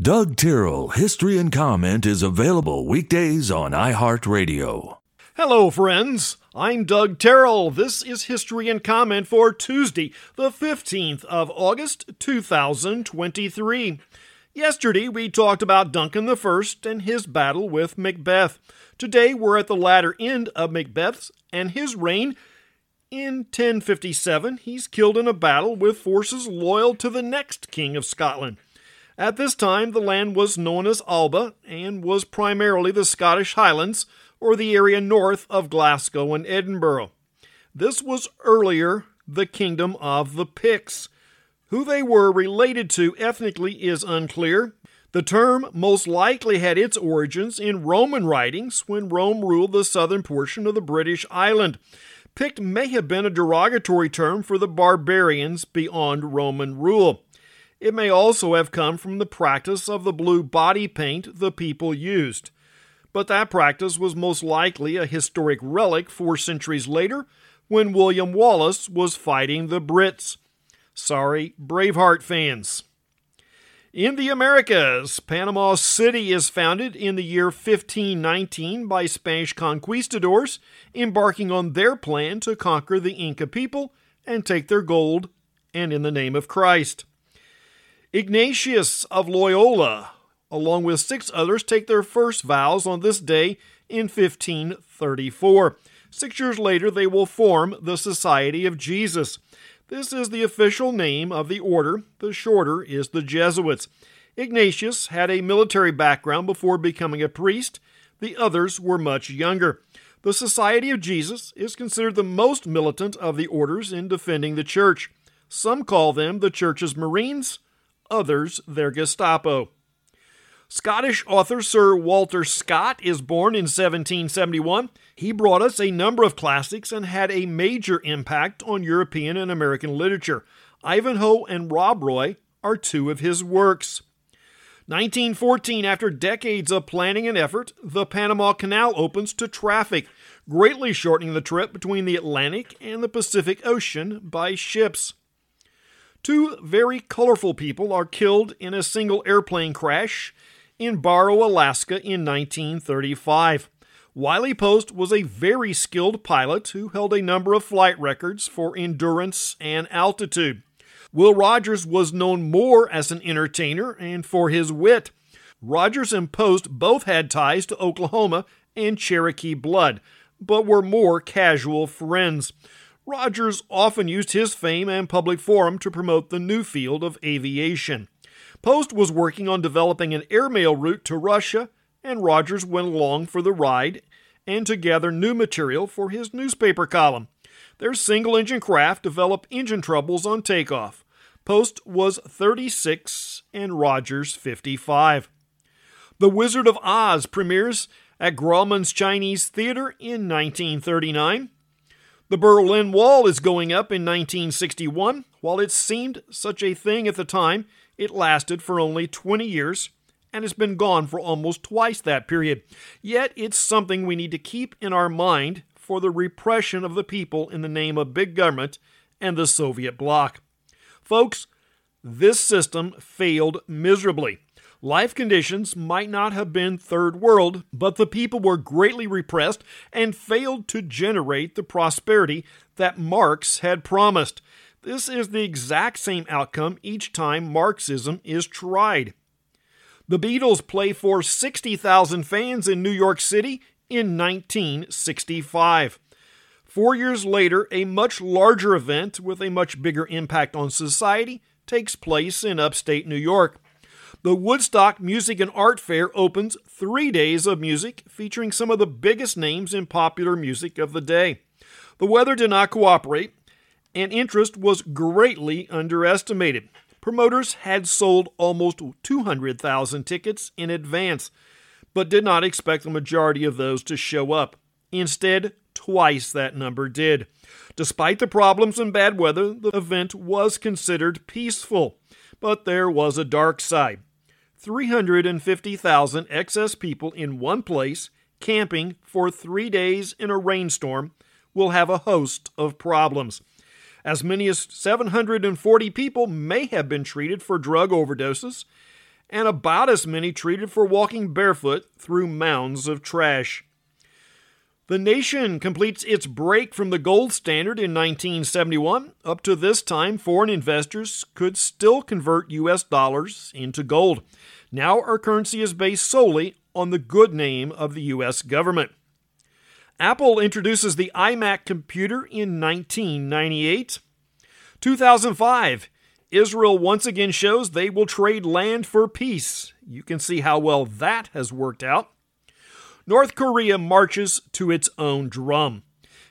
Doug Tyrrell History and Comment is available weekdays on iHeartRadio. Hello, friends. I'm Doug Terrell. This is History and Comment for Tuesday, the 15th of August, 2023. Yesterday, we talked about Duncan I and his battle with Macbeth. Today, we're at the latter end of Macbeth's and his reign. In 1057, he's killed in a battle with forces loyal to the next king of Scotland. At this time, the land was known as Alba and was primarily the Scottish Highlands, or the area north of Glasgow and Edinburgh. This was earlier the kingdom of the Picts. Who they were related to ethnically is unclear. The term most likely had its origins in Roman writings when Rome ruled the southern portion of the British island. Pict may have been a derogatory term for the barbarians beyond Roman rule. It may also have come from the practice of the blue body paint the people used. But that practice was most likely a historic relic four centuries later when William Wallace was fighting the Brits. Sorry, Braveheart fans. In the Americas, Panama City is founded in the year 1519 by Spanish conquistadors embarking on their plan to conquer the Inca people and take their gold, and in the name of Christ. Ignatius of Loyola, along with six others, take their first vows on this day in 1534. Six years later, they will form the Society of Jesus. This is the official name of the order. The shorter is the Jesuits. Ignatius had a military background before becoming a priest. The others were much younger. The Society of Jesus is considered the most militant of the orders in defending the church. Some call them the church's Marines, others their Gestapo. Scottish author Sir Walter Scott is born in 1771. He brought us a number of classics and had a major impact on European and American literature. Ivanhoe and Rob Roy are two of his works. 1914, after decades of planning and effort, the Panama Canal opens to traffic, greatly shortening the trip between the Atlantic and the Pacific Ocean by ships. Two very colorful people are killed in a single airplane crash in Barrow, Alaska in 1935. Wiley Post was a very skilled pilot who held a number of flight records for endurance and altitude. Will Rogers was known more as an entertainer and for his wit. Rogers and Post both had ties to Oklahoma and Cherokee blood, but were more casual friends. Rogers often used his fame and public forum to promote the new field of aviation. Post was working on developing an airmail route to Russia, and Rogers went along for the ride and to gather new material for his newspaper column. Their single engine craft developed engine troubles on takeoff. Post was 36 and Rogers 55. The Wizard of Oz premieres at Grauman's Chinese Theater in 1939. The Berlin Wall is going up in 1961. While it seemed such a thing at the time, it lasted for only 20 years and has been gone for almost twice that period. Yet it's something we need to keep in our mind for the repression of the people in the name of big government and the Soviet bloc. Folks, this system failed miserably. Life conditions might not have been third world, but the people were greatly repressed and failed to generate the prosperity that Marx had promised. This is the exact same outcome each time Marxism is tried. The Beatles play for 60,000 fans in New York City in 1965. Four years later, a much larger event with a much bigger impact on society takes place in upstate New York. The Woodstock Music and Art Fair opens three days of music featuring some of the biggest names in popular music of the day. The weather did not cooperate, and interest was greatly underestimated. Promoters had sold almost 200,000 tickets in advance, but did not expect the majority of those to show up. Instead, twice that number did. Despite the problems and bad weather, the event was considered peaceful, but there was a dark side. 350,000 excess people in one place, camping for three days in a rainstorm, will have a host of problems. As many as 740 people may have been treated for drug overdoses, and about as many treated for walking barefoot through mounds of trash. The nation completes its break from the gold standard in 1971. Up to this time, foreign investors could still convert US dollars into gold. Now our currency is based solely on the good name of the US government. Apple introduces the iMac computer in 1998. 2005, Israel once again shows they will trade land for peace. You can see how well that has worked out. North Korea marches to its own drum.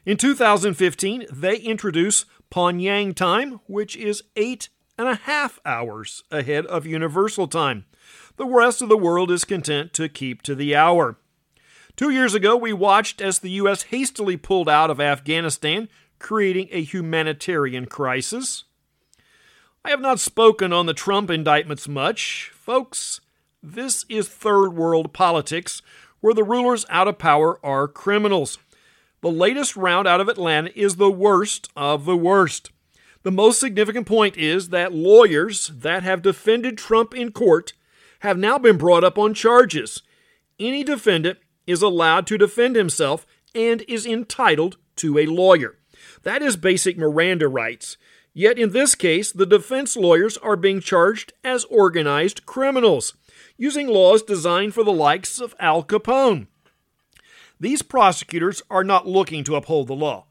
In 2015, they introduce Pyongyang time, which is eight and a half hours ahead of Universal time. The rest of the world is content to keep to the hour. Two years ago, we watched as the U.S. hastily pulled out of Afghanistan, creating a humanitarian crisis. I have not spoken on the Trump indictments much. Folks, this is third world politics where the rulers out of power are criminals. The latest round out of Atlanta is the worst of the worst. The most significant point is that lawyers that have defended Trump in court have now been brought up on charges. Any defendant is allowed to defend himself and is entitled to a lawyer. That is basic Miranda rights. Yet in this case, the defense lawyers are being charged as organized criminals using laws designed for the likes of Al Capone. These prosecutors are not looking to uphold the law.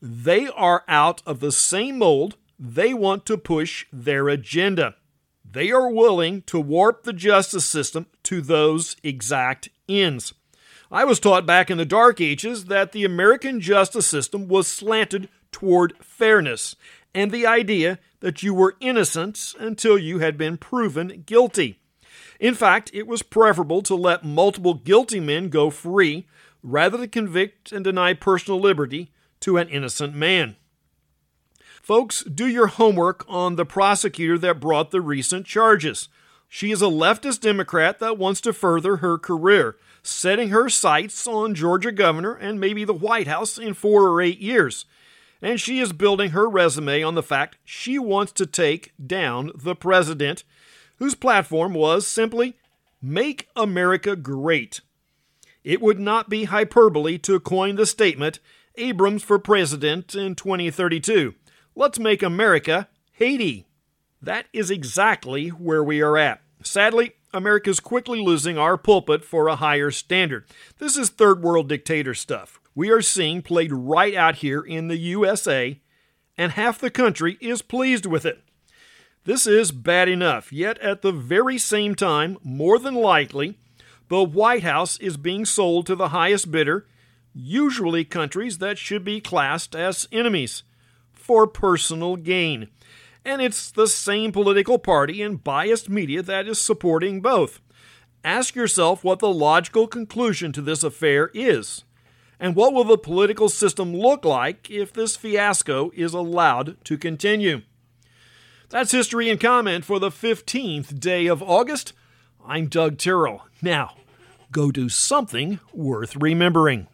They are out of the same mold. They want to push their agenda. They are willing to warp the justice system to those exact ends. I was taught back in the Dark Ages that the American justice system was slanted toward fairness and the idea that you were innocent until you had been proven guilty. In fact, it was preferable to let multiple guilty men go free rather than convict and deny personal liberty to an innocent man. Folks, do your homework on the prosecutor that brought the recent charges. She is a leftist Democrat that wants to further her career, setting her sights on Georgia governor and maybe the White House in four or eight years. And she is building her resume on the fact she wants to take down the president whose platform was simply Make America Great. It would not be hyperbole to coin the statement Abrams for president in 2032. Let's make America Haiti. That is exactly where we are at. Sadly, America is quickly losing our pulpit for a higher standard. This is third world dictator stuff. We are seeing played right out here in the USA, and half the country is pleased with it. This is bad enough, yet at the very same time, more than likely, the White House is being sold to the highest bidder, usually countries that should be classed as enemies, for personal gain. And it's the same political party and biased media that is supporting both. Ask yourself what the logical conclusion to this affair is. And what will the political system look like if this fiasco is allowed to continue? That's History and Comment for the 15th day of August. I'm Doug Terrell. Now, go do something worth remembering.